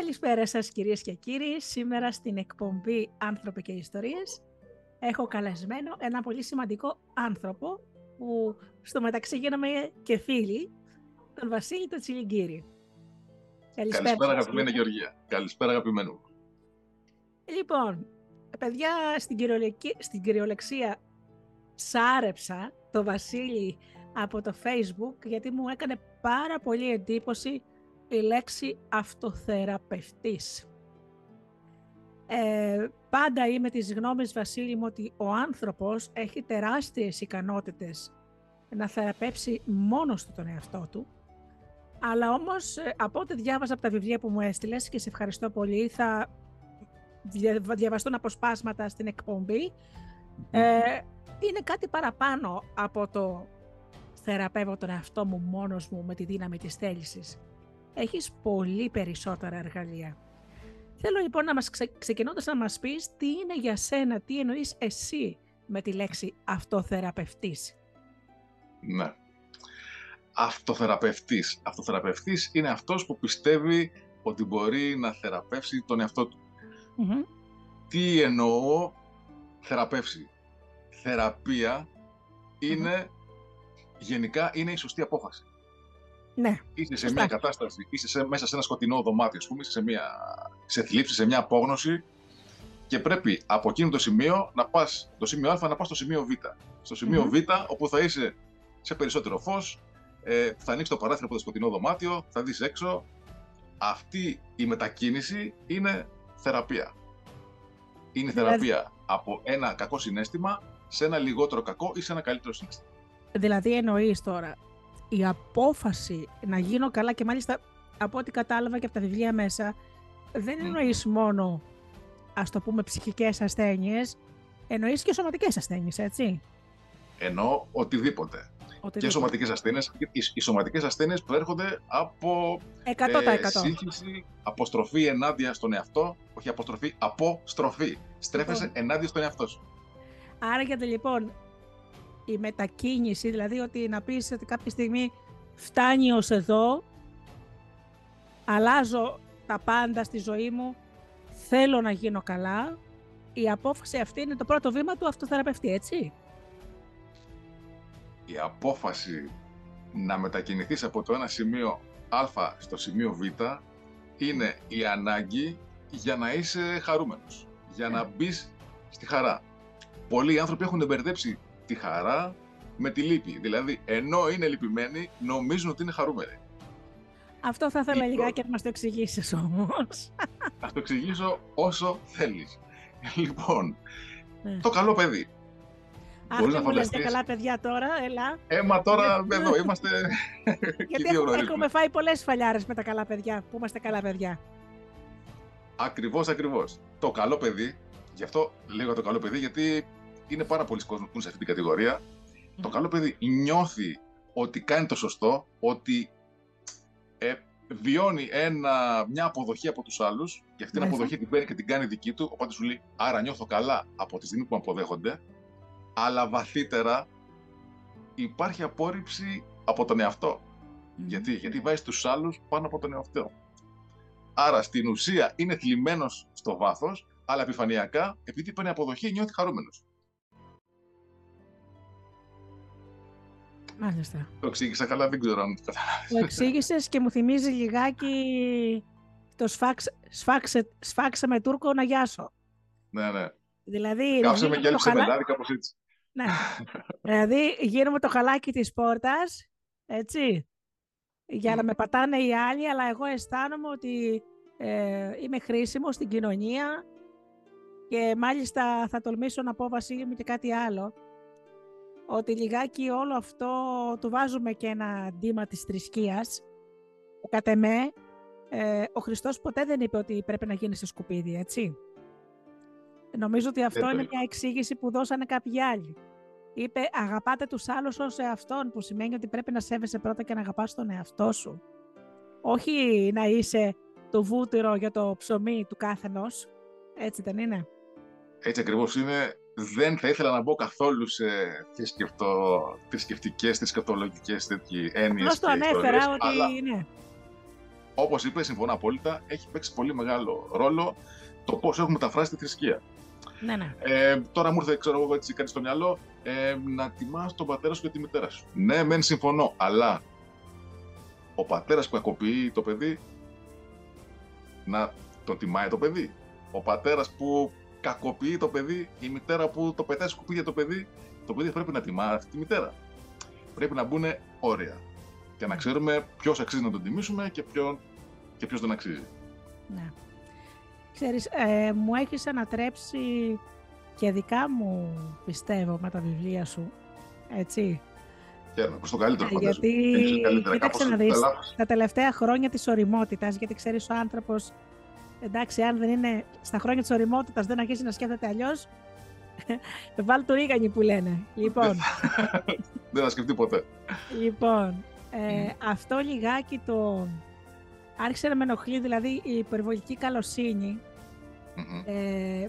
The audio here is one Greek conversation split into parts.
Καλησπέρα σας κυρίες και κύριοι. Σήμερα στην εκπομπή «Άνθρωποι και Ιστορίες» έχω καλεσμένο ένα πολύ σημαντικό άνθρωπο που στο μεταξύ γίνομαι και φίλοι, τον Βασίλη τον Τσιλιγκύρη. Καλησπέρα, Καλησπέρα αγαπημένη Γεωργία. Καλησπέρα αγαπημένο. Λοιπόν, παιδιά, στην, στην κυριολεξία σάρεψα το Βασίλη από το Facebook γιατί μου έκανε πάρα πολύ εντύπωση η λέξη αυτοθεραπευτής. Ε, πάντα είμαι της γνώμης Βασίλη μου ότι ο άνθρωπος έχει τεράστιες ικανότητες να θεραπεύσει μόνος του τον εαυτό του αλλά όμως ε, από ό,τι διάβαζα από τα βιβλία που μου έστειλες και σε ευχαριστώ πολύ θα διαβαστούν αποσπάσματα στην εκπομπή ε, είναι κάτι παραπάνω από το θεραπεύω τον εαυτό μου μόνος μου με τη δύναμη της θέλησης έχεις πολύ περισσότερα εργαλεία. Θέλω λοιπόν να μας ξε... ξεκινώντας να μας πεις τι είναι για σένα, τι εννοείς εσύ με τη λέξη αυτοθεραπευτής. Ναι. Αυτοθεραπευτής. Αυτοθεραπευτής είναι αυτός που πιστεύει ότι μπορεί να θεραπεύσει τον εαυτό του. Τι εννοώ θεραπεύσει. Θεραπεία γενικά είναι η σωστή απόφαση. Ναι. Είσαι σε μια κατάσταση, είσαι σε, μέσα σε ένα σκοτεινό δωμάτιο, ας πούμε, σε, μια, σε θλίψη, σε μια απόγνωση και πρέπει από εκείνο το σημείο να πας, το σημείο Α να πας στο σημείο Β. Στο σημείο Β, όπου θα είσαι σε περισσότερο φως, ε, θα ανοίξεις το παράθυρο από το σκοτεινό δωμάτιο, θα δεις έξω. Αυτή η μετακίνηση είναι θεραπεία. Είναι δηλαδή... θεραπεία από ένα κακό συνέστημα σε ένα λιγότερο κακό ή σε ένα καλύτερο συνέστημα. Δηλαδή εννοείς τώρα η απόφαση να γίνω καλά και μάλιστα από ό,τι κατάλαβα και από τα βιβλία μέσα, δεν εννοείς μόνο, ας το πούμε, ψυχικές ασθένειες, εννοείς και σωματικές ασθένειες, έτσι. Εννοώ οτιδήποτε. οτιδήποτε. Και σωματικές ασθένειες. Οι, οι σωματικές ασθένειες προέρχονται από 100%. Ε, σύγχυση, αποστροφή ενάντια στον εαυτό, όχι αποστροφή, αποστροφή. Στρέφεσαι λοιπόν. ενάντια στον εαυτό σου. Άρα γιατί λοιπόν η μετακίνηση, δηλαδή ότι να πεις ότι κάποια στιγμή φτάνει ως εδώ, αλλάζω τα πάντα στη ζωή μου, θέλω να γίνω καλά, η απόφαση αυτή είναι το πρώτο βήμα του αυτοθεραπευτή, έτσι; Η απόφαση να μετακινηθείς από το ένα σημείο Α στο σημείο Β είναι η ανάγκη για να είσαι χαρούμενος, για να ε. μπεις στη χαρά. Πολλοί άνθρωποι έχουν μπερδέψει τη χαρά με τη λύπη. Δηλαδή, ενώ είναι λυπημένοι, νομίζουν ότι είναι χαρούμενοι. Αυτό θα ήθελα λοιπόν, λιγάκι να μας το εξηγήσεις όμως. Θα το εξηγήσω όσο θέλεις. Λοιπόν, ναι. το καλό παιδί. Αχ, Μπορείς να φανταστείς. καλά παιδιά τώρα, έλα. Έμα τώρα εδώ είμαστε Γιατί έχουμε, έχουμε φάει πολλές φαλιάρες με τα καλά παιδιά, που είμαστε καλά παιδιά. Ακριβώς, ακριβώς. Το καλό παιδί, γι' αυτό λέγω το καλό παιδί, γιατί είναι πάρα πολλοί κόσμοι που είναι σε αυτή την κατηγορία. Το καλό παιδί νιώθει ότι κάνει το σωστό, ότι ε, βιώνει ένα, μια αποδοχή από τους άλλους και αυτή την αποδοχή την παίρνει και την κάνει δική του, οπότε σου λέει άρα νιώθω καλά από τη στιγμή που με αποδέχονται, αλλά βαθύτερα υπάρχει απόρριψη από τον εαυτό. Γιατί, γιατί βάζει τους άλλους πάνω από τον εαυτό. Άρα στην ουσία είναι θλιμμένος στο βάθος, αλλά επιφανειακά, επειδή παίρνει αποδοχή, νιώθει χαρούμενος. Μάλιστα. Το εξήγησα καλά, δεν ξέρω αν το Το εξήγησες και μου θυμίζει λιγάκι το σφάξ, σφάξε, σφάξε με Τούρκο να γιάσω. Ναι, ναι. Δηλαδή, Κάψε με και έλειψε χαλά... κάπως έτσι. Ναι. δηλαδή, γίνομαι το χαλάκι της πόρτας, έτσι, για να με πατάνε οι άλλοι, αλλά εγώ αισθάνομαι ότι ε, είμαι χρήσιμο στην κοινωνία και μάλιστα θα τολμήσω να πω, Βασίλη μου, και κάτι άλλο ότι λιγάκι όλο αυτό του βάζουμε και ένα ντύμα της θρησκείας. Κατ' εμέ, ε, ο Χριστός ποτέ δεν είπε ότι πρέπει να γίνει σε σκουπίδι, έτσι. Νομίζω ότι αυτό είναι μια εξήγηση που δώσανε κάποιοι άλλοι. Είπε αγαπάτε τους άλλους ως εαυτόν, που σημαίνει ότι πρέπει να σέβεσαι πρώτα και να αγαπάς τον εαυτό σου. Όχι να είσαι το βούτυρο για το ψωμί του κάθενος. Έτσι δεν είναι. Έτσι ακριβώς είναι δεν θα ήθελα να μπω καθόλου σε θρησκευτικές, θρησκευτολογικές έννοιες. Απλώς το ανέφερα ότι. Αλλά... Ναι. Όπως είπε, συμφωνώ απόλυτα, έχει παίξει πολύ μεγάλο ρόλο το πώς έχουμε μεταφράσει τη θρησκεία. Ναι, ναι. Ε, τώρα μου ήρθε, ξέρω εγώ, έτσι κάτι στο μυαλό, ε, να τιμάς τον πατέρα σου και τη μητέρα σου. Ναι, μεν συμφωνώ, αλλά ο πατέρας που κακοποιεί το παιδί, να τον τιμάει το παιδί. Ο πατέρας που κακοποιεί το παιδί, η μητέρα που το πετάει σκουπίδια το παιδί, το παιδί πρέπει να τιμά αυτή τη μητέρα. Πρέπει να μπουν όρια. Και να ξέρουμε ποιος αξίζει να τον τιμήσουμε και ποιο και ποιος δεν αξίζει. Ναι. Ξέρεις, ε, μου έχεις ανατρέψει και δικά μου πιστεύω με τα βιβλία σου, έτσι. Χαίρομαι, προς το καλύτερο ε, Γιατί, κοίταξε να δεις, τα τελευταία χρόνια της οριμότητας, γιατί ξέρεις ο άνθρωπος, εντάξει, αν δεν είναι στα χρόνια της οριμότητας, δεν αρχίσει να σκέφτεται αλλιώς, βάλει το ρίγανι που λένε. Λοιπόν. δεν θα σκεφτεί ποτέ. Λοιπόν, ε, αυτό λιγάκι το άρχισε να με ενοχλεί δηλαδή η υπερβολική ε,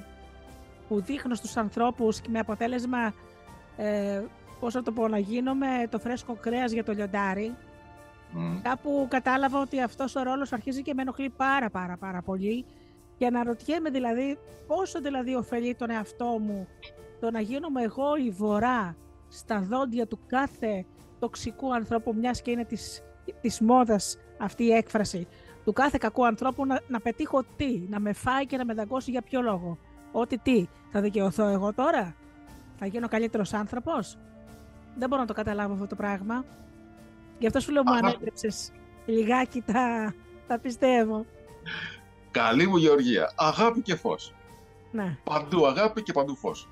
που δείχνω στους ανθρώπους και με αποτέλεσμα ε, πώς θα το πω να γίνομαι το φρέσκο κρέας για το λιοντάρι mm. κάπου κατάλαβα ότι αυτός ο ρόλος αρχίζει και με ενοχλεί πάρα πάρα πάρα πολύ και αναρωτιέμαι δηλαδή πόσο δηλαδή ωφελεί τον εαυτό μου το να γίνομαι εγώ η βορρά στα δόντια του κάθε τοξικού ανθρώπου μιας και είναι της, της μόδας αυτή η έκφραση του κάθε κακού ανθρώπου να, να πετύχω τι, να με φάει και να με δαγκώσει για ποιο λόγο. Ότι τι, θα δικαιωθώ εγώ τώρα, θα γίνω καλύτερος άνθρωπος; Δεν μπορώ να το καταλάβω αυτό το πράγμα. Γι' αυτό σου λέω μου ανέτρεψες λιγάκι τα, τα πιστεύω. Καλή μου Γεωργία, αγάπη και φως. Ναι. Παντού αγάπη και παντού φως.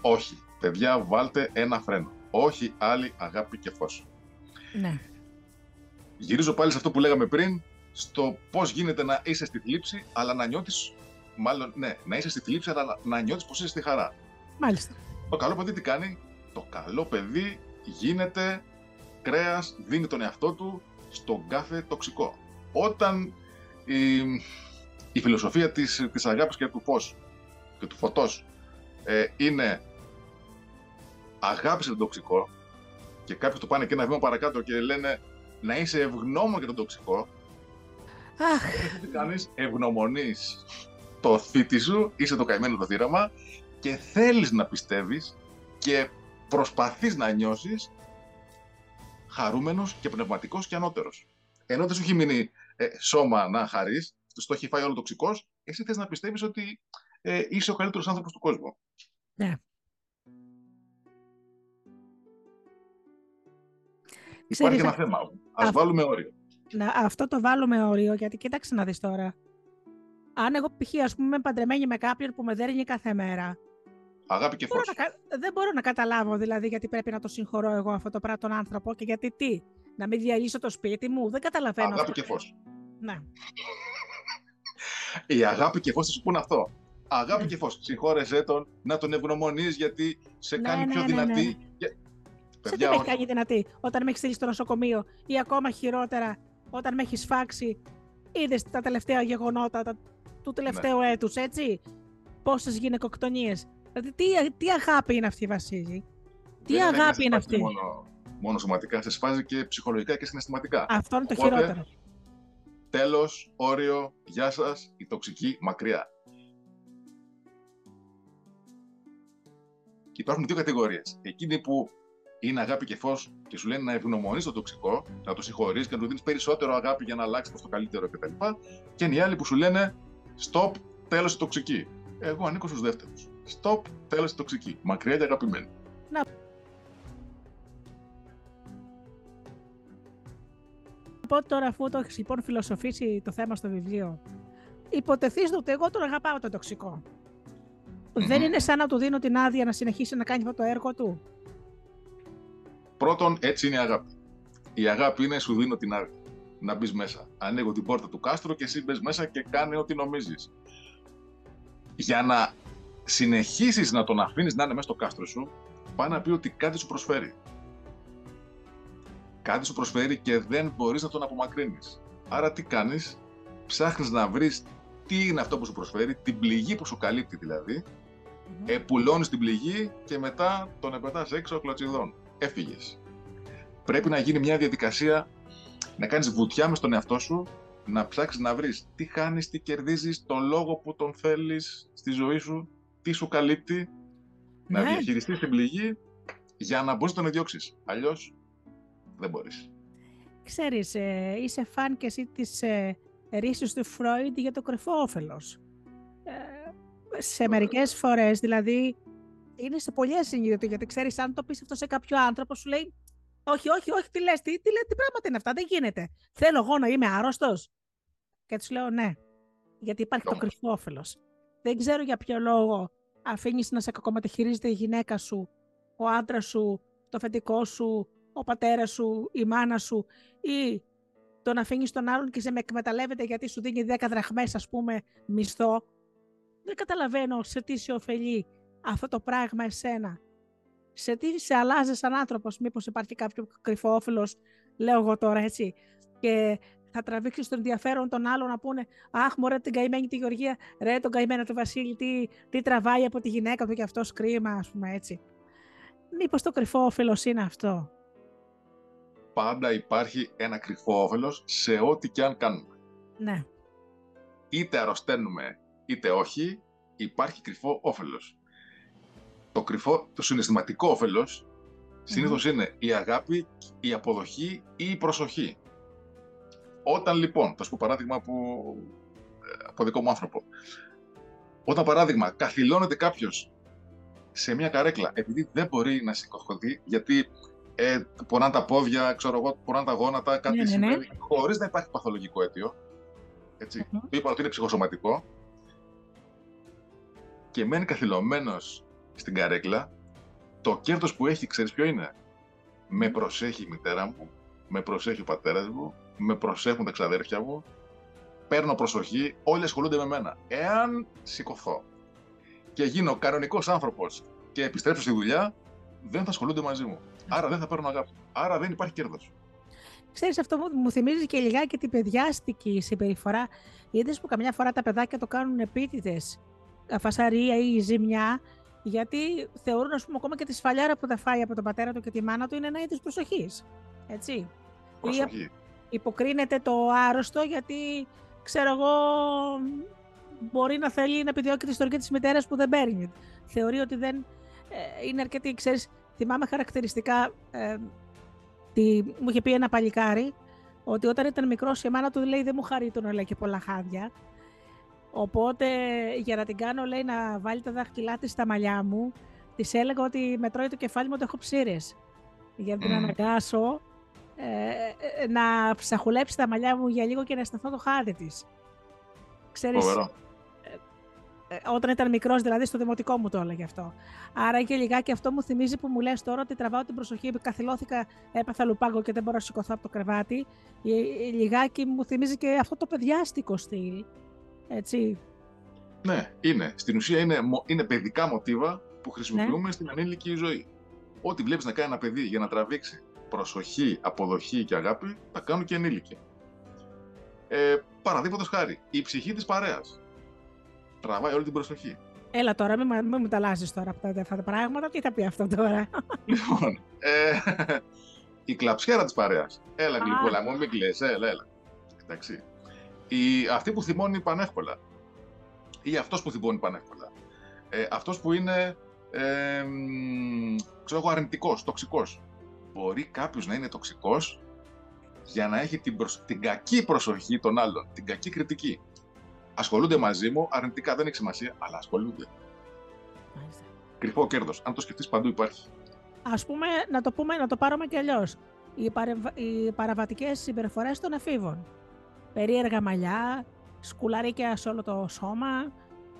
Όχι, παιδιά βάλτε ένα φρένο. Όχι άλλη αγάπη και φως. Ναι. Γυρίζω πάλι σε αυτό που λέγαμε πριν, στο πώς γίνεται να είσαι στη θλίψη, αλλά να νιώθεις. Μάλλον, ναι, να είσαι στη θλίψη, αλλά να νιώθεις πως είσαι στη χαρά. Μάλιστα. Το καλό παιδί τι κάνει, το καλό παιδί γίνεται κρέας, δίνει τον εαυτό του στον κάθε τοξικό. Όταν η, η φιλοσοφία της, της αγάπης και του φως και του φωτός ε, είναι αγάπησε τον τοξικό και κάποιοι το πάνε και ένα βήμα παρακάτω και λένε να είσαι ευγνώμων για τον τοξικό Αχ. Τι κάνεις, ευγνωμονείς το θήτη σου, είσαι το καημένο το θύραμα και θέλεις να πιστεύεις και προσπαθείς να νιώσεις χαρούμενος και πνευματικός και ανώτερος. Ενώ δεν σου έχει μείνει ε, σώμα να χαρείς, το έχει φάει όλο τοξικός, εσύ θες να πιστεύεις ότι ε, είσαι ο καλύτερος άνθρωπος του κόσμου. Ναι. Υπάρχει ένα θέμα. Ας βάλουμε όριο να, αυτό το βάλουμε όριο, γιατί κοίταξε να δεις τώρα. Αν εγώ π.χ. ας πούμε είμαι παντρεμένη με κάποιον που με δέρνει κάθε μέρα. Αγάπη και φως. δεν μπορώ να καταλάβω δηλαδή γιατί πρέπει να το συγχωρώ εγώ αυτό το πράγμα τον άνθρωπο και γιατί τι. Να μην διαλύσω το σπίτι μου. Δεν καταλαβαίνω. Αγάπη και φως. Ναι. Η αγάπη και φως θα σου πούνε αυτό; Αγάπη ναι. και φως. Συγχώρεσέ τον, να τον ευγνωμονείς γιατί σε ναι, κάνει ναι, πιο ναι, δυνατή. Σε τι με έχει κάνει δυνατή όταν με έχεις στείλει στο νοσοκομείο ή ακόμα χειρότερα όταν με έχεις φάξει, είδες τα τελευταία γεγονότα τα, του τελευταίου ναι. έτους, έτσι; Πόσες γυναικοκτονίες; Δηλαδή, τι, τι αγάπη είναι αυτή, Βασίλη; Τι αγάπη είναι αυτή; Μόνο, μόνο σωματικά, σε σφάζει και ψυχολογικά και συναισθηματικά. Αυτό είναι το χειρότερο. Τέλος, όριο, γεια σας, η τοξική μακριά. Υπάρχουν δύο κατηγορίες. Εκείνοι που είναι αγάπη και φως και σου λένε να ευγνωμονείς το τοξικό, να το συγχωρείς και να του δίνεις περισσότερο αγάπη για να αλλάξει προς το καλύτερο κτλ. Και, και είναι οι άλλοι που σου λένε stop, τέλος η τοξική. Εγώ ανήκω στους δεύτερους. Stop, τέλο η τοξική. Μακριά και αγαπημένη. Να. πω τώρα, αφού το έχεις λοιπόν φιλοσοφήσει το θέμα στο βιβλίο, υποτεθείς ότι εγώ τον αγαπάω το τοξικό. Δεν είναι σαν να του δίνω την άδεια να συνεχίσει να κάνει αυτό το έργο του. Πρώτον, έτσι είναι η αγάπη. Η αγάπη είναι σου δίνω την άδεια να μπεις μέσα. Ανοίγω την πόρτα του κάστρου και εσύ μπες μέσα και κάνει ό,τι νομίζεις. Για να συνεχίσεις να τον αφήνεις να είναι μέσα στο κάστρο σου, πάει να πει ότι κάτι σου προσφέρει. Κάτι σου προσφέρει και δεν μπορείς να τον απομακρύνεις. Άρα τι κάνεις, ψάχνεις να βρεις τι είναι αυτό που σου προσφέρει, την πληγή που σου καλύπτει δηλαδή, mm-hmm. επουλώνεις την πληγή και μετά τον επετάς έξω κλωτσιδών έφυγες. Πρέπει να γίνει μια διαδικασία να κάνεις βουτιά μες στον εαυτό σου να ψάξεις να βρεις τι χάνεις, τι κερδίζεις, τον λόγο που τον θέλεις στη ζωή σου, τι σου καλύπτει, να Ναι. διαχειριστείς την πληγή για να μπορείς να τον διώξεις. Αλλιώς δεν μπορείς. Ξέρεις, ε, είσαι φαν και εσύ της ε, ρίσης του Φρόιντ για το κρυφό όφελος. Ε, σε μερικές φορές, δηλαδή, είναι σε πολλές συνειδητό, γιατί ξέρεις, αν το πεις αυτό σε κάποιο άνθρωπο, σου λέει όχι, όχι, όχι, τι λες, τι, τι, λες, τι πράγματα είναι αυτά, δεν γίνεται. Θέλω εγώ να είμαι άρρωστος. Και τους λέω ναι, γιατί υπάρχει το Όμως. κρυφό όφελος. Δεν ξέρω για ποιο λόγο αφήνεις να σε κακομεταχειρίζεται η γυναίκα σου, ο άντρας σου, το φετικό σου, ο πατέρας σου, η μάνα σου ή τον αφήνεις τον άλλον και σε με εκμεταλλεύεται γιατί σου δίνει 10 δραχμές ας πούμε μισθό. Δεν καταλαβαίνω σε τι σε ωφελεί αυτό το πράγμα εσένα. Σε τι σε αλλάζει σαν άνθρωπος, μήπως υπάρχει κάποιο κρυφό όφελος, λέω εγώ τώρα έτσι, και θα τραβήξεις τον ενδιαφέρον των άλλων να πούνε Αχ, μωρέ την καημένη τη Γεωργία, ρε τον καημένο του Βασίλη, τι, τι τραβάει από τη γυναίκα του και αυτός κρίμα, ας πούμε έτσι. Μήπως το κρυφό όφελος είναι αυτό; Πάντα υπάρχει ένα κρυφό όφελος σε ό,τι και αν κάνουμε. Ναι. Είτε αρρωσταίνουμε είτε όχι, υπάρχει κρυφό όφελος. Το κρυφό, το συναισθηματικό όφελος συνήθως είναι η αγάπη, η αποδοχή ή η προσοχή. Όταν λοιπόν, θα σου πω παράδειγμα από, ε, από δικό μου άνθρωπο. Όταν παράδειγμα καθυλώνεται κάποιος σε μια καρέκλα επειδή δεν μπορεί να σηκωθεί γιατί ε, πονάνε τα πόδια, ξέρω εγώ, πονάνε τα γόνατα, κάτι Ναι, ναι, ναι. συμβαίνει, χωρίς να υπάρχει παθολογικό αίτιο. Έτσι. Μμμ. Το είπα ότι είναι ψυχοσωματικό. Και μένει καθυλωμένος στην καρέκλα, το κέρδος που έχει, ξέρεις ποιο είναι; Με προσέχει η μητέρα μου, με προσέχει ο πατέρας μου, με προσέχουν τα ξαδέρφια μου, παίρνω προσοχή, όλοι ασχολούνται με μένα. Εάν σηκωθώ και γίνω κανονικός άνθρωπος και επιστρέψω στη δουλειά, δεν θα ασχολούνται μαζί μου. Άρα δεν θα παίρνω αγάπη. Άρα δεν υπάρχει κέρδος. Ξέρεις, αυτό μου, μου θυμίζει και λιγάκι την παιδιάστικη συμπεριφορά. Είδες που καμιά φορά τα παιδάκια το κάνουν επίτηδες, αφασαρία ή ζημιά, γιατί θεωρούν, ας πούμε, ακόμα και τη σφαλιάρα που θα φάει από τον πατέρα του και τη μάνα του είναι ένα είδος προσοχής. Έτσι. Προσοχή. Υποκρίνεται το άρρωστο γιατί, ξέρω εγώ, μπορεί να θέλει να επιδιώκει τη ιστορική της μητέρας που δεν παίρνει. Θεωρεί ότι δεν ε, είναι αρκετή, ξέρεις, θυμάμαι χαρακτηριστικά, ε, τι, μου είχε πει ένα παλικάρι, ότι όταν ήταν μικρός η μάνα του λέει δεν μου χαρεί να λέει και πολλά χάδια. Οπότε για να την κάνω λέει να βάλει τα δάχτυλά της στα μαλλιά μου, της έλεγα ότι με τρώει το κεφάλι μου ότι έχω ψήρες. Για να την Μμμ. αναγκάσω ε, ε, να ψαχουλέψει τα μαλλιά μου για λίγο και να αισθανθώ το χάδι της. Ξέρεις, Φοβερό. ε, όταν ήταν μικρός δηλαδή στο δημοτικό μου το έλεγε αυτό. Άρα και λιγάκι αυτό μου θυμίζει που μου λες τώρα ότι τραβάω την προσοχή, καθυλώθηκα, έπαθα λουπάγκο και δεν μπορώ να σηκωθώ από το κρεβάτι. Ε, ε, Λιγάκι μου θυμίζει και αυτό το παιδιάστικο στυλ. Έτσι. Ναι, είναι. Στην ουσία είναι, μο- είναι παιδικά μοτίβα που Ναι. χρησιμοποιούμε στην ανήλικη ζωή. Ό,τι βλέπεις να κάνει ένα παιδί για να τραβήξει προσοχή, αποδοχή και αγάπη, τα κάνουν και ενήλικοι. Ε, Παραδείγματος χάρη, η ψυχή της παρέας. Τραβάει όλη την προσοχή. Έλα τώρα, μην, μα- μην μου τα αλλάζεις τώρα από τα, αυτά τα πράγματα. Τι θα πει αυτό τώρα; Λοιπόν, ε, η κλαψιέρα της παρέας. Έλα, Α. γλυκούλα μου, μην κλαις, έλα, έλα. Εντάξει. Η, αυτή που θυμώνει πανεύκολα. Ή αυτός που θυμώνει πανεύκολα. Ε, αυτός που είναι, ε, μ, ξέρω εγώ, αρνητικός, τοξικός. Μπορεί κάποιος να είναι τοξικός για να έχει την, προσ- την κακή προσοχή των άλλων, την κακή κριτική. Ασχολούνται μαζί μου, αρνητικά δεν έχει σημασία, αλλά ασχολούνται. Κρυφό κέρδος. Αν το σκεφτείς παντού υπάρχει. Ας πούμε, να το, πούμε, να το πάρουμε και αλλιώς. Οι, παρεμβα... οι παραβατικές συμπεριφορές των εφήβων. Περίεργα μαλλιά, σκουλαρίκια σε όλο το σώμα,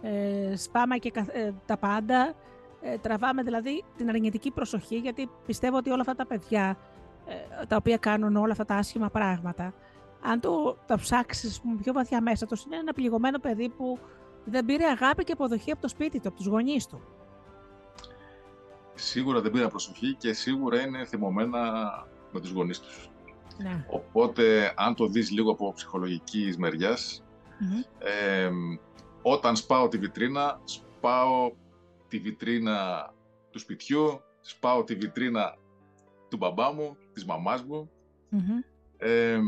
ε, σπάμε και καθ- ε, τα πάντα. Ε, τραβάμε δηλαδή την αρνητική προσοχή, γιατί πιστεύω ότι όλα αυτά τα παιδιά, ε, τα οποία κάνουν όλα αυτά τα άσχημα πράγματα, αν το, τα ψάξεις πούμε, πιο βαθιά μέσα τους, είναι ένα πληγωμένο παιδί που δεν πήρε αγάπη και αποδοχή από το σπίτι του, από τους γονείς του. Σίγουρα δεν πήραν προσοχή και σίγουρα είναι θυμωμένα με τους γονείς τους. Ναι. Οπότε, αν το δεις λίγο από ψυχολογικής μεριάς, Μμμ. ε, όταν σπάω τη βιτρίνα, σπάω τη βιτρίνα του σπιτιού, σπάω τη βιτρίνα του μπαμπά μου, της μαμάς μου. Μμμ. Ε,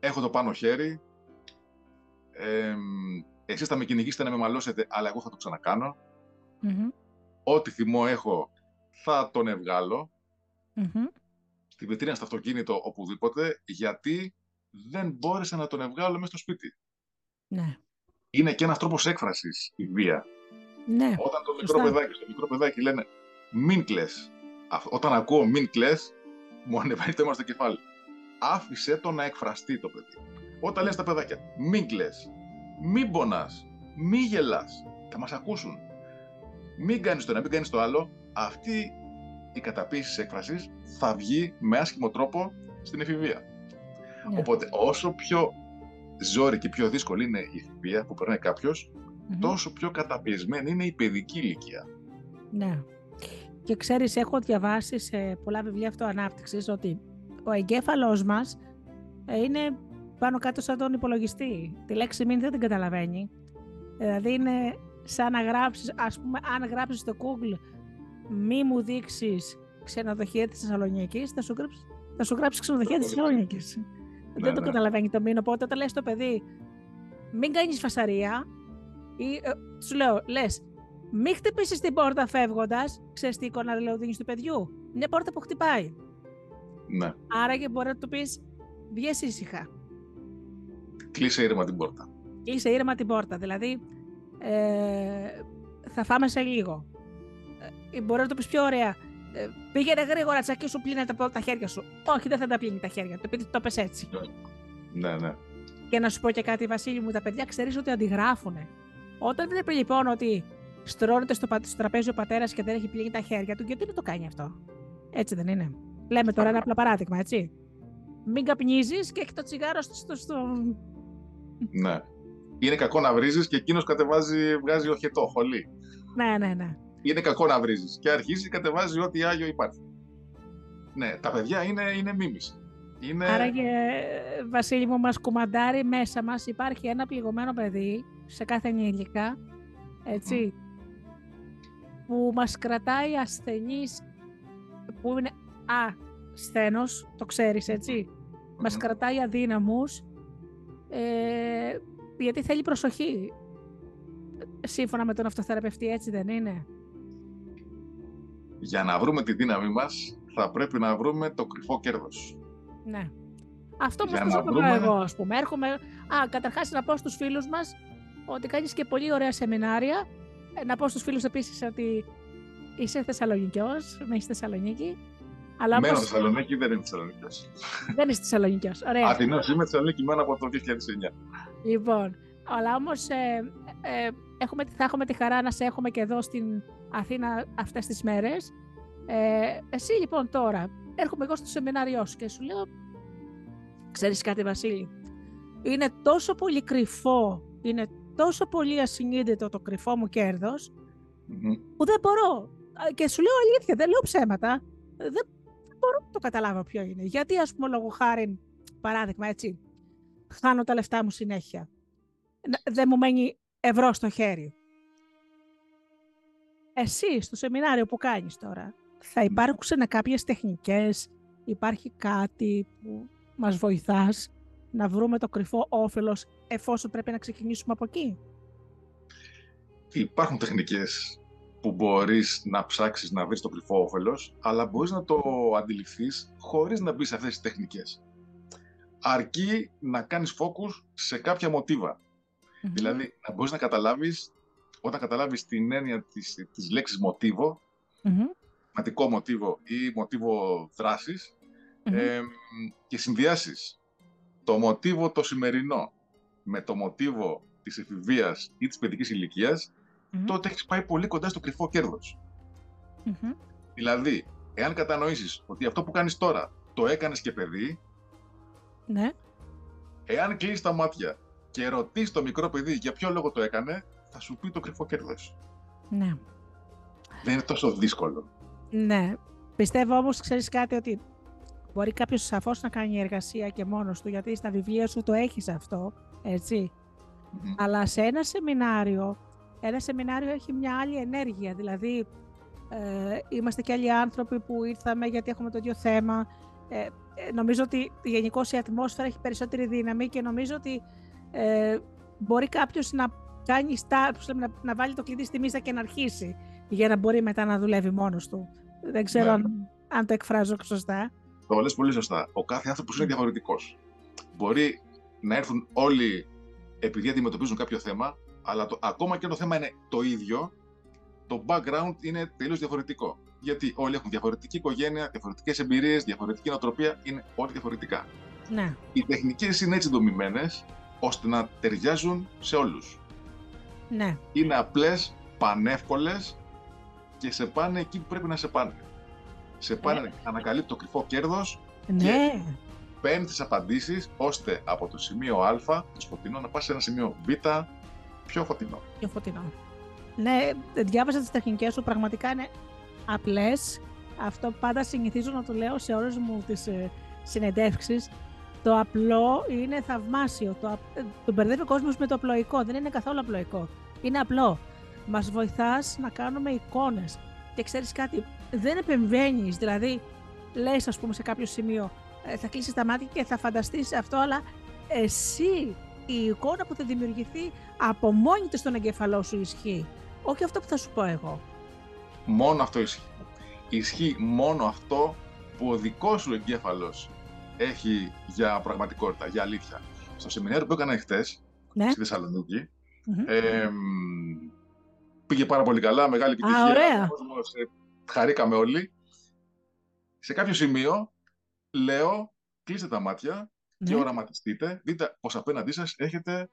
έχω το πάνω χέρι, ε, εσείς θα με κυνηγήσετε να με μαλώσετε, αλλά εγώ θα το ξανακανω Ό,τι θυμό έχω θα τον ευγαλω mm Στη βιτρίνα, στο αυτοκίνητο, οπουδήποτε, γιατί δεν μπόρεσα να τον ευγάλω μέσα στο σπίτι. Ναι. Είναι και ένας τρόπος έκφρασης η βία. Ναι. Όταν το μικρό παιδάκι, στο μικρό παιδάκι λένε μην κλαις. Όταν ακούω μην κλαις, μου ανεβαίνει το αίμα στο κεφάλι. Άφησε το να εκφραστεί το παιδί. Όταν λες τα παιδάκια, μην κλαις, μην πονάς, μην γελάς, θα μας ακούσουν. Μην κάνεις το ένα, μην κάνεις το άλλο. Αυτή η καταπίεση της έκφρασης θα βγει με άσχημο τρόπο στην εφηβεία. Ναι. Οπότε, όσο πιο ζώρικη, πιο δύσκολη είναι η εφηβεία που περνάει τόσο πιο καταπιεσμένη είναι η παιδική ηλικία. Ναι. Και ξέρεις, έχω διαβάσει σε πολλά βιβλία αυτοανάπτυξης ότι ο εγκέφαλός μας ε, είναι πάνω κάτω σαν τον υπολογιστή. Τη λέξη μην δεν την καταλαβαίνει. Δηλαδή είναι σαν να γράψεις, ας πούμε, αν γράψεις στο Google μη μου δείξεις ξενοδοχεία της Θεσσαλονίκης, θα σου γράψει, θα σου γράψεις ξενοδοχεία της Θεσσαλονίκη. Ναι, δεν το ναι. καταλαβαίνει το μήνυμα. Οπότε όταν λες στο παιδί, μην κάνεις φασαρία, ή ε, σου λέω, λες, μην χτυπήσεις την πόρτα φεύγοντας. Ξέρεις τι εικόνα λέω δίνει του παιδιού. Μια πόρτα που χτυπάει. Ναι. Άρα και μπορεί να του πεις: Βγες ήσυχα. Κλείσε ήρεμα την πόρτα. Κλείσε ήρεμα την πόρτα. Δηλαδή, ε, θα φάμε σε λίγο. Ε, μπορεί να το πεις πιο ωραία. Ε, πήγαινε γρήγορα, τσακί σου πλύνε τα, τα χέρια σου. Όχι, δεν θα τα πλύνει τα χέρια του, επειδή το πες έτσι. Ναι, ναι. Και να σου πω και κάτι, Βασίλη μου, τα παιδιά ξέρεις ότι αντιγράφουν. Όταν βλέπει λοιπόν ότι στρώνεται στο, στο τραπέζι ο πατέρας και δεν έχει πλύνει τα χέρια του, γιατί δεν το κάνει αυτό; Έτσι δεν είναι. Λέμε τώρα ένα απλό παράδειγμα, έτσι. Μην καπνίζεις και έχει το τσιγάρο στο. στο... Ναι. Είναι κακό να βρίζεις και εκείνος κατεβάζει, βγάζει οχετό, χολή. Ναι, ναι, ναι. Είναι κακό να βρίζεις και αρχίζει και κατεβάζει ό,τι άγιο υπάρχει. Ναι, τα παιδιά είναι, είναι μίμηση. Είναι... Άρα και Βασίλη μου μας κουμαντάρει μέσα μας υπάρχει ένα πληγωμένο παιδί σε κάθε ενήλικα, έτσι, που μας κρατάει ασθενείς που είναι α, σθένος, το ξέρεις έτσι, μας κρατάει αδύναμους ε, γιατί θέλει προσοχή σύμφωνα με τον αυτοθεραπευτή, έτσι δεν είναι; Για να βρούμε τη δύναμή μας θα πρέπει να βρούμε το κρυφό κέρδος. Ναι. Αυτό που το βρούμε... εγώ, ας πούμε. Έρχομαι... Α, καταρχάς να πω στους φίλους μας ότι κάνεις και πολύ ωραία σεμινάρια. Ε, να πω στους φίλους επίσης ότι είσαι Θεσσαλονικιός, με είσαι Θεσσαλονίκη. Αλλά μένω όμως... Θεσσαλονίκη, δεν είμαι Θεσσαλονικιός. δεν είσαι Θεσσαλονικιός, ωραία. Αθηνός είμαι Θεσσαλονίκη μένω από το 2009. Λοιπόν, αλλά όμως ε, ε, έχουμε, θα έχουμε τη χαρά να σε έχουμε και εδώ στην Αθήνα αυτές τις μέρες. Ε, εσύ λοιπόν τώρα, έρχομαι εγώ στο σεμινάριό σου και σου λέω, ξέρεις κάτι Βασίλη, είναι τόσο πολύ κρυφό, είναι τόσο πολύ ασυνείδητο το κρυφό μου κερδος που δεν μπορώ. Και σου λέω αλήθεια, δεν λέω ψέματα. Δεν, μπορώ να το καταλάβω ποιο είναι. Γιατί, ας πούμε, λόγω χάρη, παράδειγμα, έτσι, χάνω τα λεφτά μου συνέχεια. Δεν μου μένει ευρώ στο χέρι. Εσύ, στο σεμινάριο που κάνεις τώρα, θα υπάρξουν κάποιες τεχνικές, υπάρχει κάτι που μας βοηθάς να βρούμε το κρυφό όφελος εφόσον πρέπει να ξεκινήσουμε από εκεί; Υπάρχουν τεχνικές που μπορείς να ψάξεις να βρεις το κρυφό όφελος, αλλά μπορείς να το αντιληφθείς χωρίς να μπεις σε αυτές τις τεχνικές. Αρκεί να κάνεις focus σε κάποια μοτίβα. Δηλαδή, να μπορείς να καταλάβεις, όταν καταλάβεις την έννοια της, της λέξης μοτίβο, mm-hmm. Μοτίβο ή μοτίβο και συνδυάσεις το μοτίβο το σημερινό με το μοτίβο της εφηβείας ή της παιδικής τότε έχεις πάει πολύ κοντά στο κρυφό Δηλαδή, εάν κατανοήσεις ότι αυτό που κάνεις τώρα το έκανες και παιδί, ναι. εάν κλείσεις τα μάτια και ρωτήσεις το μικρό παιδί για ποιο λόγο το έκανε, θα σου πει το κρυφό κέρδος. Ναι. Δεν είναι τόσο δύσκολο. Ναι. Πιστεύω όμως, ξέρεις κάτι, ότι μπορεί κάποιος σαφώς να κάνει εργασία και μόνος του, γιατί στα βιβλία σου το έχεις αυτό, Αλλά σε ένα σεμινάριο, ένα σεμινάριο έχει μια άλλη ενέργεια, δηλαδή ε, είμαστε και άλλοι άνθρωποι που ήρθαμε γιατί έχουμε το ίδιο θέμα. Ε, ε, νομίζω ότι γενικώς η ατμόσφαιρα έχει περισσότερη δύναμη και νομίζω ότι ε, μπορεί κάποιος να κάνει να, να βάλει το κλειδί στη μίσα και να αρχίσει για να μπορεί μετά να δουλεύει μόνος του. Δεν ξέρω ναι. αν, αν, το εκφράζω σωστά. Το λες πολύ σωστά. Ο κάθε άνθρωπος είναι διαφορετικός. Μπορεί να έρθουν όλοι επειδή αντιμετωπίζουν κάποιο θέμα, αλλά το, ακόμα και το θέμα είναι το ίδιο, το background είναι τελείως διαφορετικό. Γιατί όλοι έχουν διαφορετική οικογένεια, διαφορετικές εμπειρίες, διαφορετική νοοτροπία, είναι όλοι διαφορετικά. Ναι. Οι τεχνικές είναι έτσι δομημένες, ώστε να ταιριάζουν σε όλους. Ναι. Είναι απλές, πανεύκολες και σε πάνε εκεί που πρέπει να σε πάνε. Σε πάνε να ε. ανακαλύπτει το κρυφό κέρδος ναι. και παίρνει τις απαντήσεις ώστε από το σημείο Α, το σκοτεινό, να πας σε ένα σημείο Β, πιο φωτεινό. Πιο φωτεινό. Ναι, διάβασα τις τεχνικές σου, πραγματικά είναι απλές. Αυτό πάντα συνηθίζω να το λέω σε όλες μου τις ε, συνεντεύξεις. Το απλό είναι θαυμάσιο. Το, το μπερδεύει ο κόσμος με το απλοϊκό. Δεν είναι καθόλου απλοϊκό. Είναι απλό. Μας βοηθάς να κάνουμε εικόνες. Και ξέρεις κάτι, δεν επεμβαίνεις. Δηλαδή, λες ας πούμε σε κάποιο σημείο, ε, θα κλείσεις τα μάτια και θα φανταστείς αυτό, αλλά εσύ η εικόνα που θα δημιουργηθεί από μόνη της στον εγκεφαλό σου ισχύει. Όχι αυτό που θα σου πω εγώ. Μόνο αυτό ισχύει. Ισχύει μόνο αυτό που ο δικός σου εγκέφαλος έχει για πραγματικότητα, για αλήθεια. Στο σεμινάριο που έκανα χτες, ναι. στη θεσσαλονικη πήγε πάρα πολύ καλά, μεγάλη επιτυχία. Α, ωραία. Ε, χαρήκαμε όλοι. Σε κάποιο σημείο λέω, κλείστε τα μάτια και ναι. οραματιστείτε, δείτε πως απέναντί σας έχετε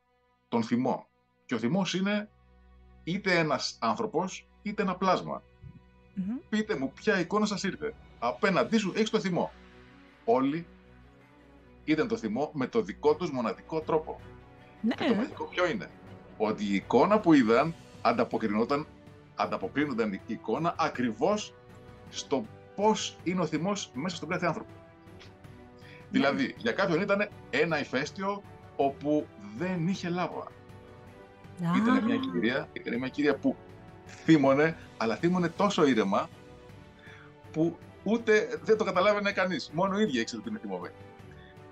τον θυμό. Και ο θυμός είναι είτε ένας άνθρωπος, είτε ένα Πείτε μου ποια εικόνα σας ήρθε. Απέναντί σου έχεις το θυμό. Όλοι είδαν το θυμό με το δικό τους μοναδικό τρόπο. Ναι. Και το μαγικό ποιο είναι; Ότι η εικόνα που είδαν ανταποκρινόταν, ανταποκρίνονταν η εικόνα ακριβώς στο πώς είναι ο θυμός μέσα στον κάθε άνθρωπο. Δηλαδή, για κάποιον ήταν ένα ηφαίστειο όπου δεν είχε λάβα. Ήταν μια κυρία, ήταν μια κυρία που θύμωνε, αλλά θύμωνε τόσο ήρεμα που ούτε δεν το καταλάβαινε κανείς. Μόνο η ίδια ήξερε ότι είναι θυμωμένη.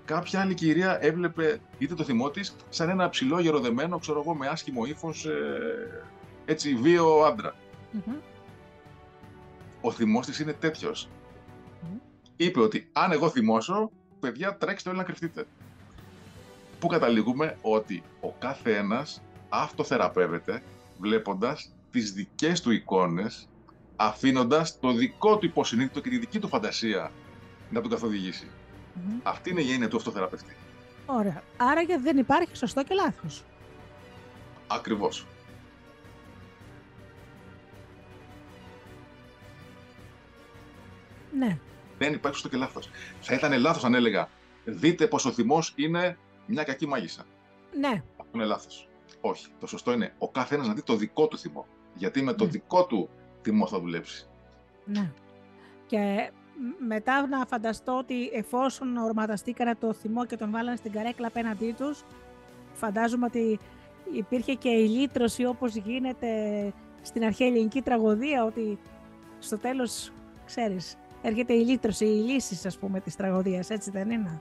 Κάποια άλλη κυρία έβλεπε είτε το θυμό της σαν ένα ψηλό γεροδεμένο, ξέρω εγώ, με άσχημο ύφος, ε, έτσι, βίο άντρα. Ο θυμός της είναι τέτοιος. Είπε ότι αν εγώ θυμώσω, παιδιά τρέξτε όλοι να κρυφτείτε. Πού καταλήγουμε ότι ο κάθε ένας αυτοθεραπεύεται βλέποντας τις δικές του εικόνες, αφήνοντας το δικό του υποσυνείδητο και τη δική του φαντασία να τον καθοδηγήσει. Αυτή είναι η έννοια του αυτοθεραπευτή. Ωραία. Άρα και δεν υπάρχει σωστό και λάθος. Ακριβώς. Ναι. Δεν υπάρχει σωστό και λάθος. Θα ήταν λάθος αν έλεγα δείτε πως ο θυμός είναι μια κακή μάγισσα. Ναι. Αυτό είναι λάθος. Όχι. Το σωστό είναι ο κάθε ένας να δει το δικό του θυμό. Γιατί με το ναι. δικό του θυμό θα δουλέψει. Ναι. Και μετά να φανταστώ ότι εφόσον ορματαστήκανε το θυμό και τον βάλανε στην καρέκλα απέναντί τους, φαντάζομαι ότι υπήρχε και η λύτρωση όπως γίνεται στην αρχαία ελληνική τραγωδία, ότι στο τέλος, ξέρεις, έρχεται η λύτρωση, η λύσης, ας πούμε, της τραγωδίας, έτσι δεν είναι;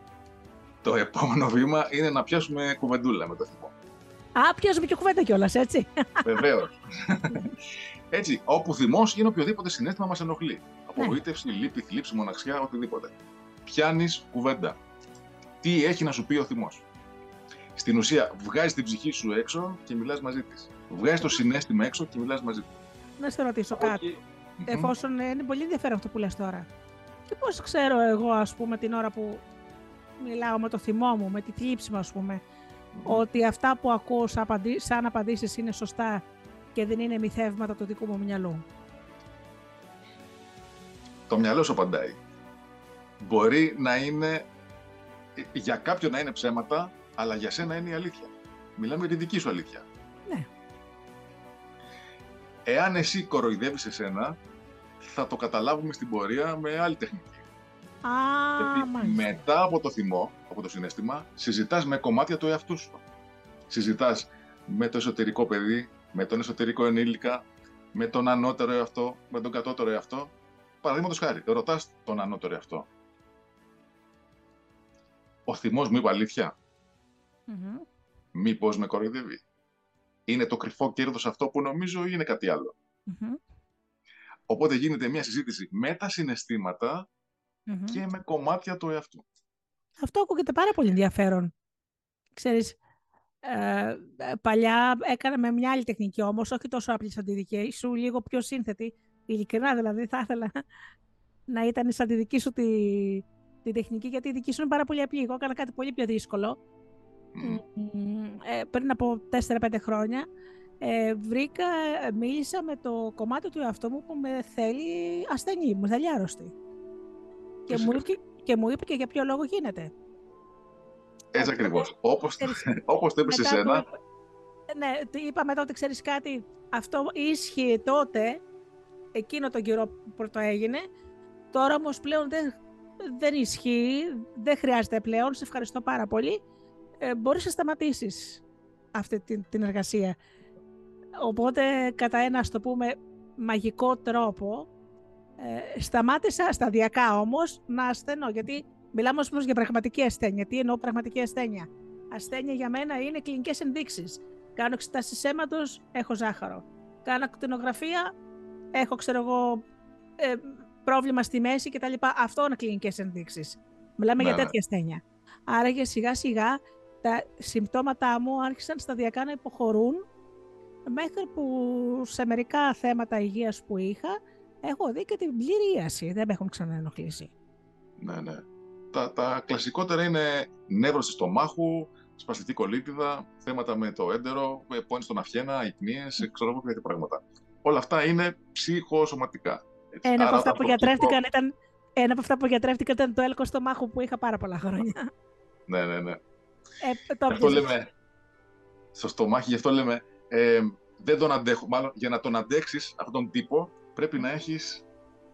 Το επόμενο βήμα είναι να πιάσουμε κουβεντούλα με το θυμό. Α, πιάσουμε και κουβέντα κιόλας, έτσι. Βεβαίως. έτσι, όπου θυμός είναι οποιοδήποτε συνέστημα μας ενοχλεί. Ναι. Απογοήτευση, λύπη, θλίψη, μοναξιά, οτιδήποτε. Πιάνεις κουβέντα. Τι έχει να σου πει ο θυμός; Στην ουσία, βγάζεις την ψυχή σου έξω και μιλάς μαζί της. Βγάζεις το συνέστημα έξω και μιλάς μαζί της. Να σε ρωτήσω κάτι. Εφόσον είναι πολύ ενδιαφέρον αυτό που λες τώρα. Και πώς ξέρω εγώ, ας πούμε, την ώρα που μιλάω με το θυμό μου, με τη θλίψη μου, ας πουμε ότι αυτά που ακούω σαν απαντήσεις είναι σωστά και δεν είναι μυθεύματα του δικού μου μυαλού. Το μυαλό σου απαντάει. Μπορεί να είναι, για κάποιον να είναι ψέματα, αλλά για σένα είναι η αλήθεια. Μιλάμε για τη δική σου αλήθεια. Ναι. Εάν εσύ κοροϊδεύεις εσένα, θα το καταλάβουμε στην πορεία με άλλη τεχνική. Α, Γιατί μετά από το θυμό, από το συνέστημα, συζητάς με κομμάτια του εαυτού σου. Συζητάς με το εσωτερικό παιδί, με τον εσωτερικό ενήλικα, με τον ανώτερο εαυτό, με τον κατώτερο εαυτό. Παραδείγματος χάρη, ρωτάς τον ανώτερο εαυτό. ο θυμός μου είπε αλήθεια; Mm-hmm. Μήπως με κοροϊδεύει; Είναι το κρυφό κέρδος αυτό που νομίζω ή είναι κάτι Οπότε γίνεται μια συζήτηση με τα συναισθηματα και με κομμάτια του εαυτού. Αυτό ακούγεται πάρα πολύ ενδιαφέρον. Ξέρεις, ε, παλιά έκανα μια άλλη τεχνική όμως, όχι τόσο απλή σαν τη δική σου, λίγο πιο σύνθετη. Ειλικρινά δηλαδή θα ήθελα να ήταν σαν τη δική σου τη, τη τεχνική, γιατί η δική σου είναι πάρα πολύ απλή. Εγώ έκανα κάτι πολύ πιο δύσκολο. Ε, πριν από 4-5 χρόνια ε, βρήκα, μίλησα με το κομμάτι του εαυτού μου που με θέλει ασθενή, μου θέλει άρρωστη. Και μου, είπε, και μου είπε και για ποιο λόγο γίνεται. Έτσι ακριβώς. Όπως όπως το είπες σε σένα. Ναι, είπαμε τότε, ξέρεις κάτι, αυτό ίσχυε τότε, εκείνο τον καιρό που το έγινε. Τώρα όμως πλέον δεν, δεν ισχύει, δεν χρειάζεται πλέον. Σε ευχαριστώ πάρα πολύ. Ε, μπορείς να σταματήσεις αυτή την, την εργασία. Οπότε, κατά ένα, ας το πούμε, μαγικό τρόπο, ε, σταμάτησα σταδιακά όμως να ασθενώ, γιατί μιλάμε όμως για πραγματική ασθένεια. Τι εννοώ πραγματική ασθένεια; Ασθένεια για μένα είναι κλινικές ενδείξεις. Κάνω εξετάσεις αίματο, έχω ζάχαρο. Κάνω ακτινογραφία, έχω, ξέρω εγώ, ε, πρόβλημα στη μέση κτλ. Αυτό είναι κλινικές ενδείξεις. Μιλάμε για ναι, ναι. τέτοια ασθένεια. Άρα για σιγά σιγά τα συμπτώματά μου άρχισαν σταδιακά να υποχωρούν μέχρι που σε μερικά θέματα υγείας που είχα έχω δει και την πληρίαση, δεν με έχουν ξαναενοχλήσει. Ναι, ναι. Τα, τα κλασικότερα είναι νεύρωση στο στομάχου, σπαστική κολίτιδα, θέματα με το έντερο, πόνοι στον αυχένα, υπνίες, ξέρω εγώ τέτοια πράγματα. Όλα αυτά είναι ψυχοσωματικά. Ένα, από αυτά που γιατρεύτηκαν ήταν, ένα από αυτά που γιατρεύτηκαν ήταν το έλκο στο μάχο που είχα πάρα πολλά χρόνια. ναι, ναι, ναι. Ε, το αυτό λέμε, στο στομάχι, γι' αυτό λέμε, ε, δεν τον αντέχω. Μάλλον για να τον αντέξεις αυτόν τον τύπο, πρέπει να έχεις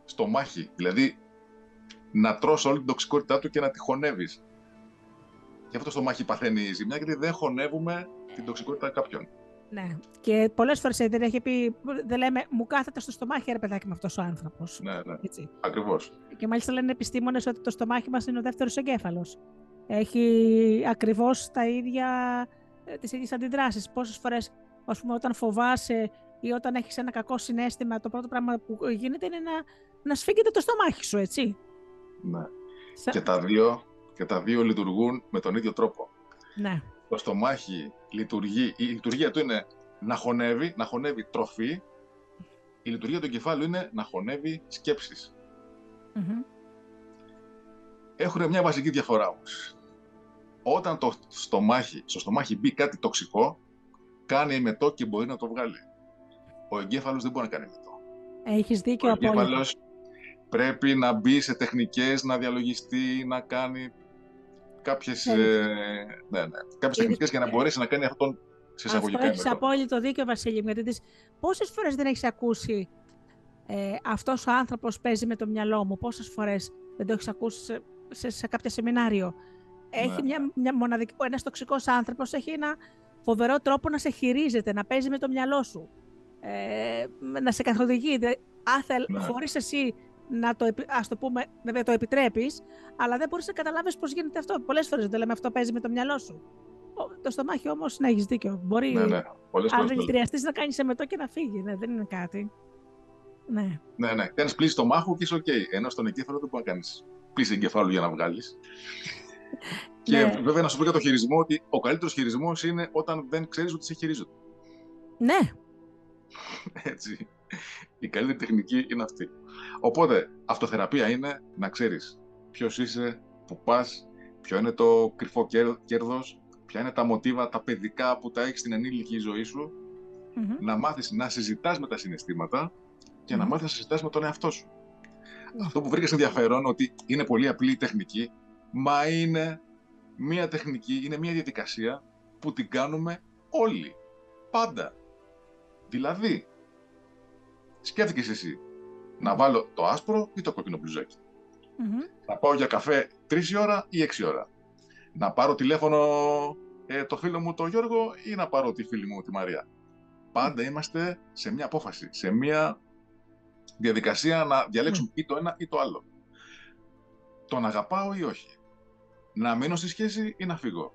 στομάχι. Δηλαδή, να τρως όλη την τοξικότητά του και να τη χωνεύεις. Και αυτό το στομάχι παθαίνει ζημιά, γιατί δεν χωνεύουμε την τοξικότητα κάποιον. Ναι. Και πολλές φορές δεν έχει πει, δεν λέμε, μου κάθεται στο στομάχι, ρε παιδάκι με αυτός ο άνθρωπος. Ναι, ναι. Ακριβώς. Και μάλιστα λένε επιστήμονες ότι το στομάχι μας είναι ο δεύτερος εγκέφαλος έχει ακριβώς τα ίδια, ε, τις ίδιες αντιδράσεις. Πόσες φορές, ας πούμε, όταν φοβάσαι ή όταν έχεις ένα κακό συνέστημα, το πρώτο πράγμα που γίνεται είναι να, να σφίγγεται το στομάχι σου, έτσι. Ναι. Και, τα δύο, και τα δύο λειτουργούν με τον ίδιο τρόπο. Ναι. Το στομάχι λειτουργεί, η λειτουργία του είναι να χωνεύει, να χωνεύει τροφή. Η λειτουργία του εγκεφάλου είναι να χωνεύει σκέψεις έχουν μια βασική διαφορά όμως. Όταν το στομάχι, στο στομάχι μπει κάτι τοξικό, κάνει εμετό και μπορεί να το βγάλει. Ο εγκέφαλος δεν μπορεί να κάνει εμετό. Έχεις δίκιο Ο εγκέφαλος πρέπει να μπει σε τεχνικές, να διαλογιστεί, να κάνει κάποιες ε, ναι, ναι, κάποιες τεχνικές για να μπορέσει να κάνει αυτόν σε εισαγωγικά. Αυτό έχει απόλυτο δίκιο, Βασίλη, γιατί τις... πόσες φορές δεν έχεις ακούσει ε, αυτός ο άνθρωπος παίζει με το μυαλό μου, πόσες φορές δεν το έχεις ακούσει σε, σε κάποιο σεμινάριο. Έχει ναι. μια, μια μοναδική, ένας τοξικός άνθρωπος έχει ένα φοβερό τρόπο να σε χειρίζεται, να παίζει με το μυαλό σου, ε, να σε καθοδηγεί. Άθελά, ναι. χωρίς εσύ να το, ας το πούμε, να το επιτρέπεις, αλλά δεν μπορείς να καταλάβεις πώς γίνεται αυτό. Πολλές φορές δεν λέμε αυτό παίζει με το μυαλό σου. Το στομάχι όμως να έχεις δίκιο. Μπορεί ναι, ναι. αν δεν χρειαστείς να κάνεις εμετό και να φύγει. Ναι, δεν είναι κάτι. Ναι, ναι. ναι. Κάνεις πλύση στομάχου και είσαι οκ. Ενώ στον εγκέφαλο δεν μπορεί να κάνεις πίση εγκεφάλου για να βγάλεις. και ναι. βέβαια να σου πω για το χειρισμό ότι ο καλύτερος χειρισμός είναι όταν δεν ξέρεις ότι σε χειρίζονται. Ναι. Έτσι. Η καλύτερη τεχνική είναι αυτή. Οπότε, αυτοθεραπεία είναι να ξέρεις ποιος είσαι, που πας, ποιο είναι το κρυφό κέρδος, ποια είναι τα μοτίβα, τα παιδικά που τα έχεις στην ενήλικη ζωή σου, να μάθεις να συζητάς με τα συναισθήματα και να μάθεις να συζητάς με τον εαυτό σου. Αυτό που βρήκα ενδιαφέρον ότι είναι πολύ απλή τεχνική, μα είναι μία τεχνική, είναι μία διαδικασία που την κάνουμε όλοι. Πάντα. Δηλαδή, σκέφτηκες εσύ να βάλω το άσπρο ή το κόκκινο μπλουζάκι; Να πάω για καφέ 3 ώρα ή 6 ώρα; Να πάρω τηλέφωνο ε, το φίλο μου τον Γιώργο ή να πάρω τη φίλη μου τη Μαρία; Πάντα είμαστε σε μια απόφαση, σε μια διαδικασία να διαλέξουμε ή το ένα ή το άλλο. Τον αγαπάω ή όχι. να μείνω στη σχέση ή να φύγω.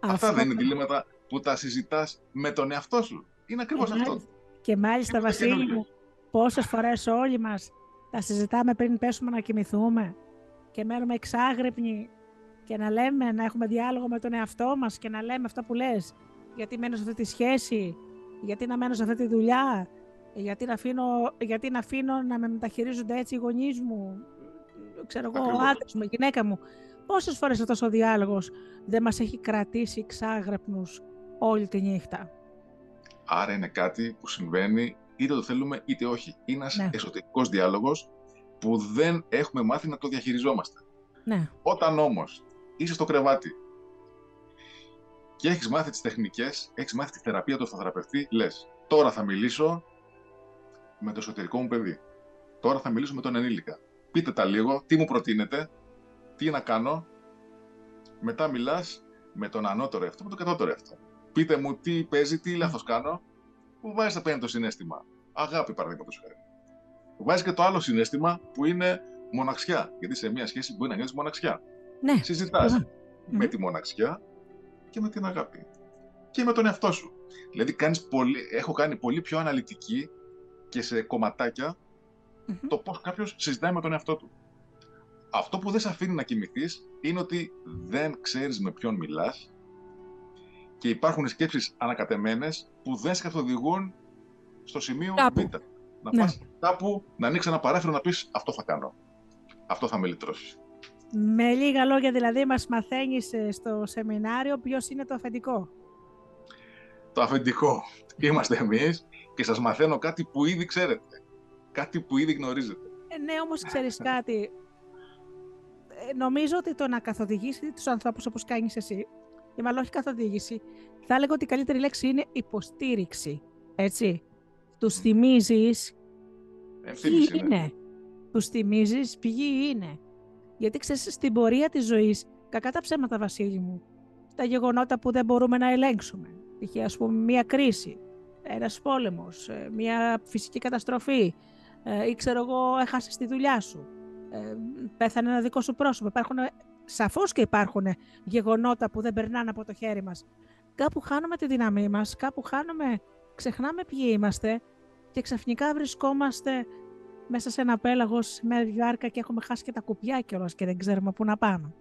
Αυτά δεν είναι διλήμματα που τα συζητάς με τον εαυτό σου. Είναι ακριβώς αυτό. Και μάλιστα, Βασίλη μου, πόσες φορές όλοι μας τα συζητάμε πριν πέσουμε να κοιμηθούμε και μένουμε εξάγρυπνοι και να λέμε, να έχουμε διάλογο με τον εαυτό μας και να λέμε αυτά που λες. Γιατί μένω σε αυτή τη σχέση, γιατί να μένω σε αυτή τη δουλειά, γιατί να αφήνω, γιατί να, αφήνω να με μεταχειρίζονται έτσι οι γονείς μου, ξέρω εγώ, ο άντρας μου, η γυναίκα μου. Πόσες φορές αυτός ο διάλογος δεν μας έχει κρατήσει ξάγραπνους όλη τη νύχτα; Άρα είναι κάτι που συμβαίνει είτε το θέλουμε είτε όχι. Είναι ένας ναι. εσωτερικός διάλογος που δεν έχουμε μάθει να το διαχειριζόμαστε. Ναι. Όταν όμως είσαι στο κρεβάτι και έχεις μάθει τις τεχνικές, έχεις μάθει τη θεραπεία του αυτοθεραπευτή, λες τώρα θα μιλήσω με το εσωτερικό μου παιδί. Τώρα θα μιλήσω με τον ενήλικα. Πείτε τα λίγο, τι μου προτείνετε, τι να κάνω. Μετά μιλάς με τον ανώτερο εαυτό, με τον κατώτερο εαυτό. Πείτε μου τι παίζει, τι λάθος κάνω. Που βάζει απέναντι το συνέστημα. Αγάπη, παραδείγματος χάρη. Βάζει και το άλλο συνέστημα που είναι μοναξιά. Γιατί σε μια σχέση μπορεί να νιώθεις μοναξιά. Ναι. Συζητάς με τη μοναξιά και με την αγάπη. Και με τον εαυτό σου. Δηλαδή, κάνεις πολύ, έχω κάνει πολύ πιο αναλυτική και σε κομματάκια το πώς κάποιος συζητάει με τον εαυτό του. Αυτό που δεν σε αφήνει να κοιμηθείς είναι ότι δεν ξέρεις με ποιον μιλάς και υπάρχουν σκέψεις ανακατεμένες που δεν σε καθοδηγούν στο σημείο κάπου. Β. Να ναι. πας κάπου, να ανοίξεις ένα παράθυρο να πεις αυτό θα κάνω. Αυτό θα με λυτρώσεις. Με λίγα λόγια δηλαδή μας μαθαίνεις ε, στο σεμινάριο ποιος είναι το αφεντικό. Το αφεντικό είμαστε εμείς και σας μαθαίνω κάτι που ήδη ξέρετε. Κάτι που ήδη γνωρίζετε. Ε, ναι, όμως ξέρεις κάτι. Ε, νομίζω ότι το να καθοδηγήσει τους ανθρώπους όπως κάνεις εσύ, ή μάλλον όχι καθοδήγηση, θα έλεγα ότι η καλύτερη λέξη είναι υποστήριξη. Έτσι. Τους θυμίζεις ποιοι ναι. είναι; Τους θυμίζεις ποιοι είναι; Γιατί ξέρεις, στην πορεία της ζωής, κακά τα ψέματα, Βασίλη μου, τα γεγονότα που δεν μπορούμε να ελέγξουμε. Είχε, ας πούμε, μία κρίση, ένας πόλεμος, ε, μία φυσική καταστροφή ε, ή ξέρω εγώ έχασες τη δουλειά σου, ε, πέθανε ένα δικό σου πρόσωπο. Υπάρχουν, σαφώς και υπάρχουν γεγονότα που δεν περνάνε από το χέρι μας. Κάπου χάνουμε τη δύναμή μας, κάπου χάνουμε, ξεχνάμε ποιοι είμαστε και ξαφνικά βρισκόμαστε μέσα σε ένα πέλαγος με διάρκεια και έχουμε χάσει και τα κουπιά κιόλας και δεν ξέρουμε πού να πάμε.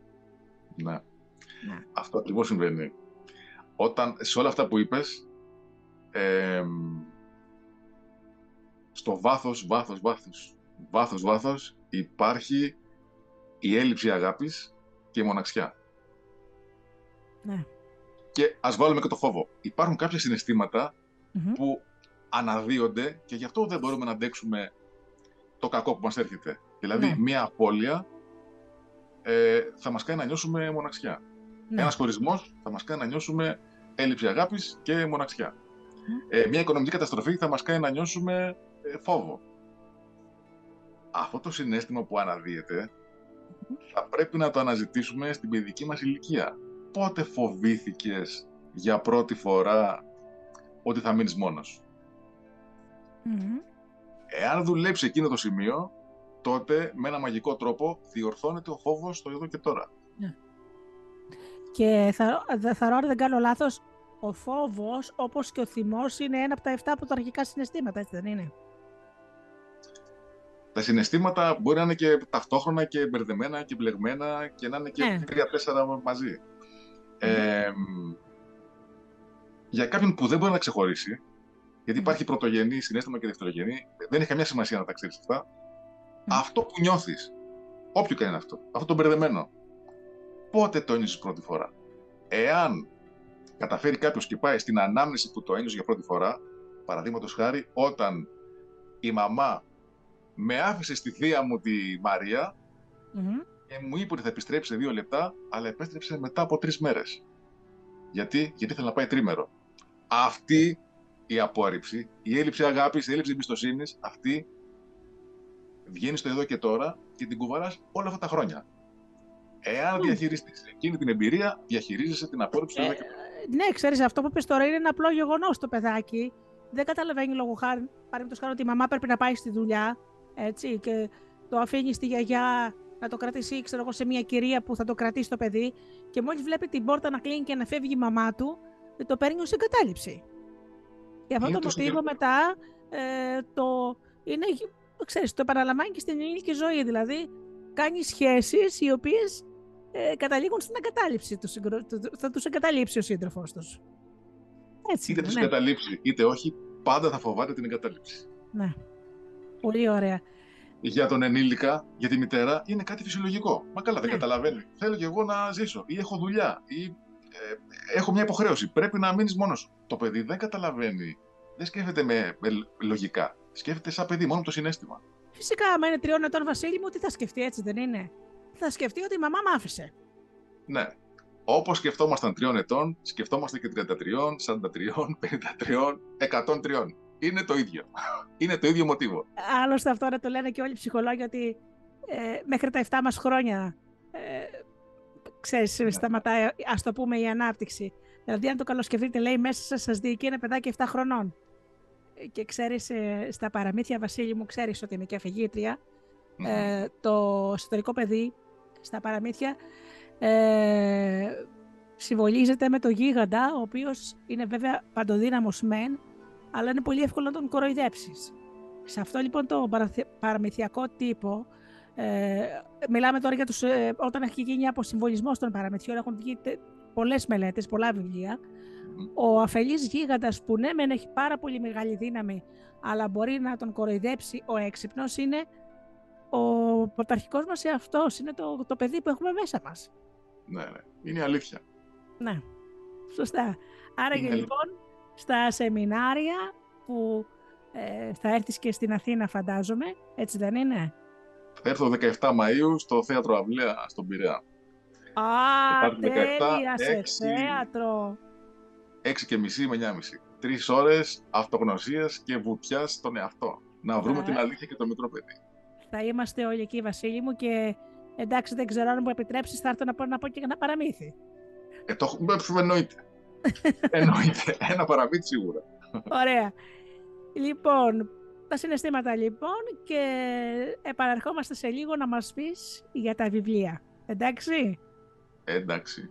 Ναι. ναι. Αυτό ακριβώς συμβαίνει. Όταν σε όλα αυτά που είπες, στο βάθος, βάθος, βάθος, βάθος, βάθος υπάρχει η έλλειψη αγάπης και η μοναξιά. Ναι. Και ας βάλουμε και το φόβο. Υπάρχουν κάποια που αναδύονται και γι' αυτό δεν μπορούμε να αντέξουμε το κακό που μας έρχεται. Δηλαδή, ναι. μία απώλεια ε, θα μας κάνει να νιώσουμε μοναξιά. Ναι. Ένας χωρισμός θα μας κάνει να νιώσουμε έλλειψη αγάπης και μοναξιά. Ε, μια οικονομική καταστροφή θα μας κάνει να νιώσουμε ε, φόβο. Αυτό το συνέστημα που αναδύεται θα πρέπει να το αναζητήσουμε στην παιδική μας ηλικία. Πότε φοβήθηκες για πρώτη φορά ότι θα μείνεις μόνος. Εάν δουλέψει εκείνο το σημείο, τότε με ένα μαγικό τρόπο διορθώνεται ο φόβος στο εδώ και τώρα. Ναι. Και θα, θα ρωτήσω, δεν κάνω λάθος, ο φόβος, όπως και ο θυμός, είναι ένα από τα 7 αρχικά συναισθήματα, έτσι δεν είναι; Τα συναισθήματα μπορεί να είναι και ταυτόχρονα και μπερδεμένα και μπλεγμένα και να είναι και ναι. τρία-τέσσερα μαζί. Ε, για κάποιον που δεν μπορεί να ξεχωρίσει, γιατί υπάρχει πρωτογενή συνέστημα και δευτερογενή, δεν έχει καμιά σημασία να τα ξέρεις αυτά. Αυτό που νιώθεις, όποιο και είναι αυτό, αυτό το μπερδεμένο, πότε το ένιωσες πρώτη φορά; Εάν καταφέρει κάποιος και πάει στην ανάμνηση που το ένιωσε για πρώτη φορά, παραδείγματος χάρη, όταν η μαμά με άφησε στη θεία μου τη μαρια και μου είπε ότι θα επιστρέψει σε δύο λεπτά, αλλά επέστρεψε μετά από τρεις μέρες. Γιατί; Γιατί ήθελε να πάει τρίμερο. Αυτή η απόρριψη, η έλλειψη αγάπης, η έλλειψη εμπιστοσύνης, αυτή βγαίνει στο εδώ και τώρα και την κουβαρά όλα αυτά τα χρόνια. Εάν διαχειριστείς εκείνη την εμπειρία, διαχειρίζεσαι την απόρριψη. Ε, ναι, ξέρεις, αυτό που είπε τώρα είναι ένα απλό γεγονός το παιδάκι. Δεν καταλαβαίνει λόγω χάρη, παραδείγματο χάρη, ότι η μαμά πρέπει να πάει στη δουλειά έτσι, και το αφήνεις στη γιαγιά να το κρατήσει ξέρω εγώ, σε μια κυρία που θα το κρατήσει το παιδί και μόλις βλέπει την πόρτα να κλείνει και να φεύγει η μαμά του, ε, το παίρνει ως εγκατάλειψη. Για αυτό το μοτίβο μετά ε, το είναι, ξέρεις, το επαναλαμβάνει και στην ελληνική ζωή, δηλαδή κάνει σχέσεις οι οποίες ε, καταλήγουν στην εγκατάλειψη τους, θα τους εγκαταλείψει ο σύντροφός τους. Έτσι, είτε τους ναι. εγκαταλείψει είτε όχι, πάντα θα φοβάται την εγκατάλειψη. Ναι, πολύ ωραία για τον ενήλικα, για τη μητέρα, είναι κάτι φυσιολογικό. Μα καλά, δεν ναι. καταλαβαίνει. Θέλω κι εγώ να ζήσω, ή έχω δουλειά, ή ε, έχω μια υποχρέωση. Πρέπει να μείνεις μόνος σου. Το παιδί δεν καταλαβαίνει. Δεν σκέφτεται με, με λογικά. Σκέφτεται σαν παιδί, μόνο το συνέστημα. Φυσικά, άμα είναι τριών ετών Βασίλη μου, τι θα σκεφτεί, έτσι δεν είναι; Θα σκεφτεί ότι η μαμά μ' άφησε. Ναι. Όπως σκεφτόμασταν τριών ετών, σκεφτόμαστε και 33, 43, 53, 103 είναι το ίδιο. Είναι το ίδιο μοτίβο. Άλλωστε αυτό να το λένε και όλοι οι ψυχολόγοι ότι ε, μέχρι τα 7 μας χρόνια ε, ξέρεις, ναι. σταματάει, ας το πούμε, η ανάπτυξη. Δηλαδή, αν το καλοσκεφτείτε, λέει, μέσα σας διοικεί ένα παιδάκι 7 χρονών. Και ξέρεις, ε, στα παραμύθια, Βασίλη μου, ξέρεις ότι είμαι και αφηγήτρια, ε, το εσωτερικό παιδί στα παραμύθια ε, συμβολίζεται με το γίγαντα, ο οποίος είναι βέβαια παντοδύναμος μεν, αλλά είναι πολύ εύκολο να τον κοροϊδέψεις. Σε αυτό λοιπόν το παραμυθιακό τύπο, ε, μιλάμε τώρα για τους, ε, όταν έχει γίνει αποσυμβολισμό των παραμυθιών, έχουν βγει πολλές μελέτες, πολλά βιβλία. Ο αφελής γίγαντας που ναι, μεν έχει πάρα πολύ μεγάλη δύναμη, αλλά μπορεί να τον κοροϊδέψει ο έξυπνος, είναι ο πρωταρχικός μας εαυτό, είναι το, το παιδί που έχουμε μέσα μας. Ναι, ναι. Είναι αλήθεια. Ναι. Σωστά. Άρα και λοιπόν, στα σεμινάρια που ε, θα έρθεις και στην Αθήνα φαντάζομαι, έτσι δεν είναι; Θα έρθω 17 Μαΐου στο Θέατρο Αυλαία στον Πειραιά. Α, τέλεια, σε θέατρο. 6 και μισή με 9.30. Τρεις ώρες αυτογνωσίας και βουτιάς στον εαυτό. Να βρούμε την αλήθεια και το μικρό παιδί. Θα είμαστε όλοι εκεί, Βασίλη μου, και εντάξει, δεν ξέρω αν μου επιτρέψεις, θα έρθω να πω, να πω και ένα παραμύθι. Ε, το εννοείται. Εννοείται. Ένα παραμύθι σίγουρα. Ωραία. Λοιπόν, τα συναισθήματα λοιπόν και επαναρχόμαστε σε λίγο να μας πεις για τα βιβλία. Εντάξει; Εντάξει.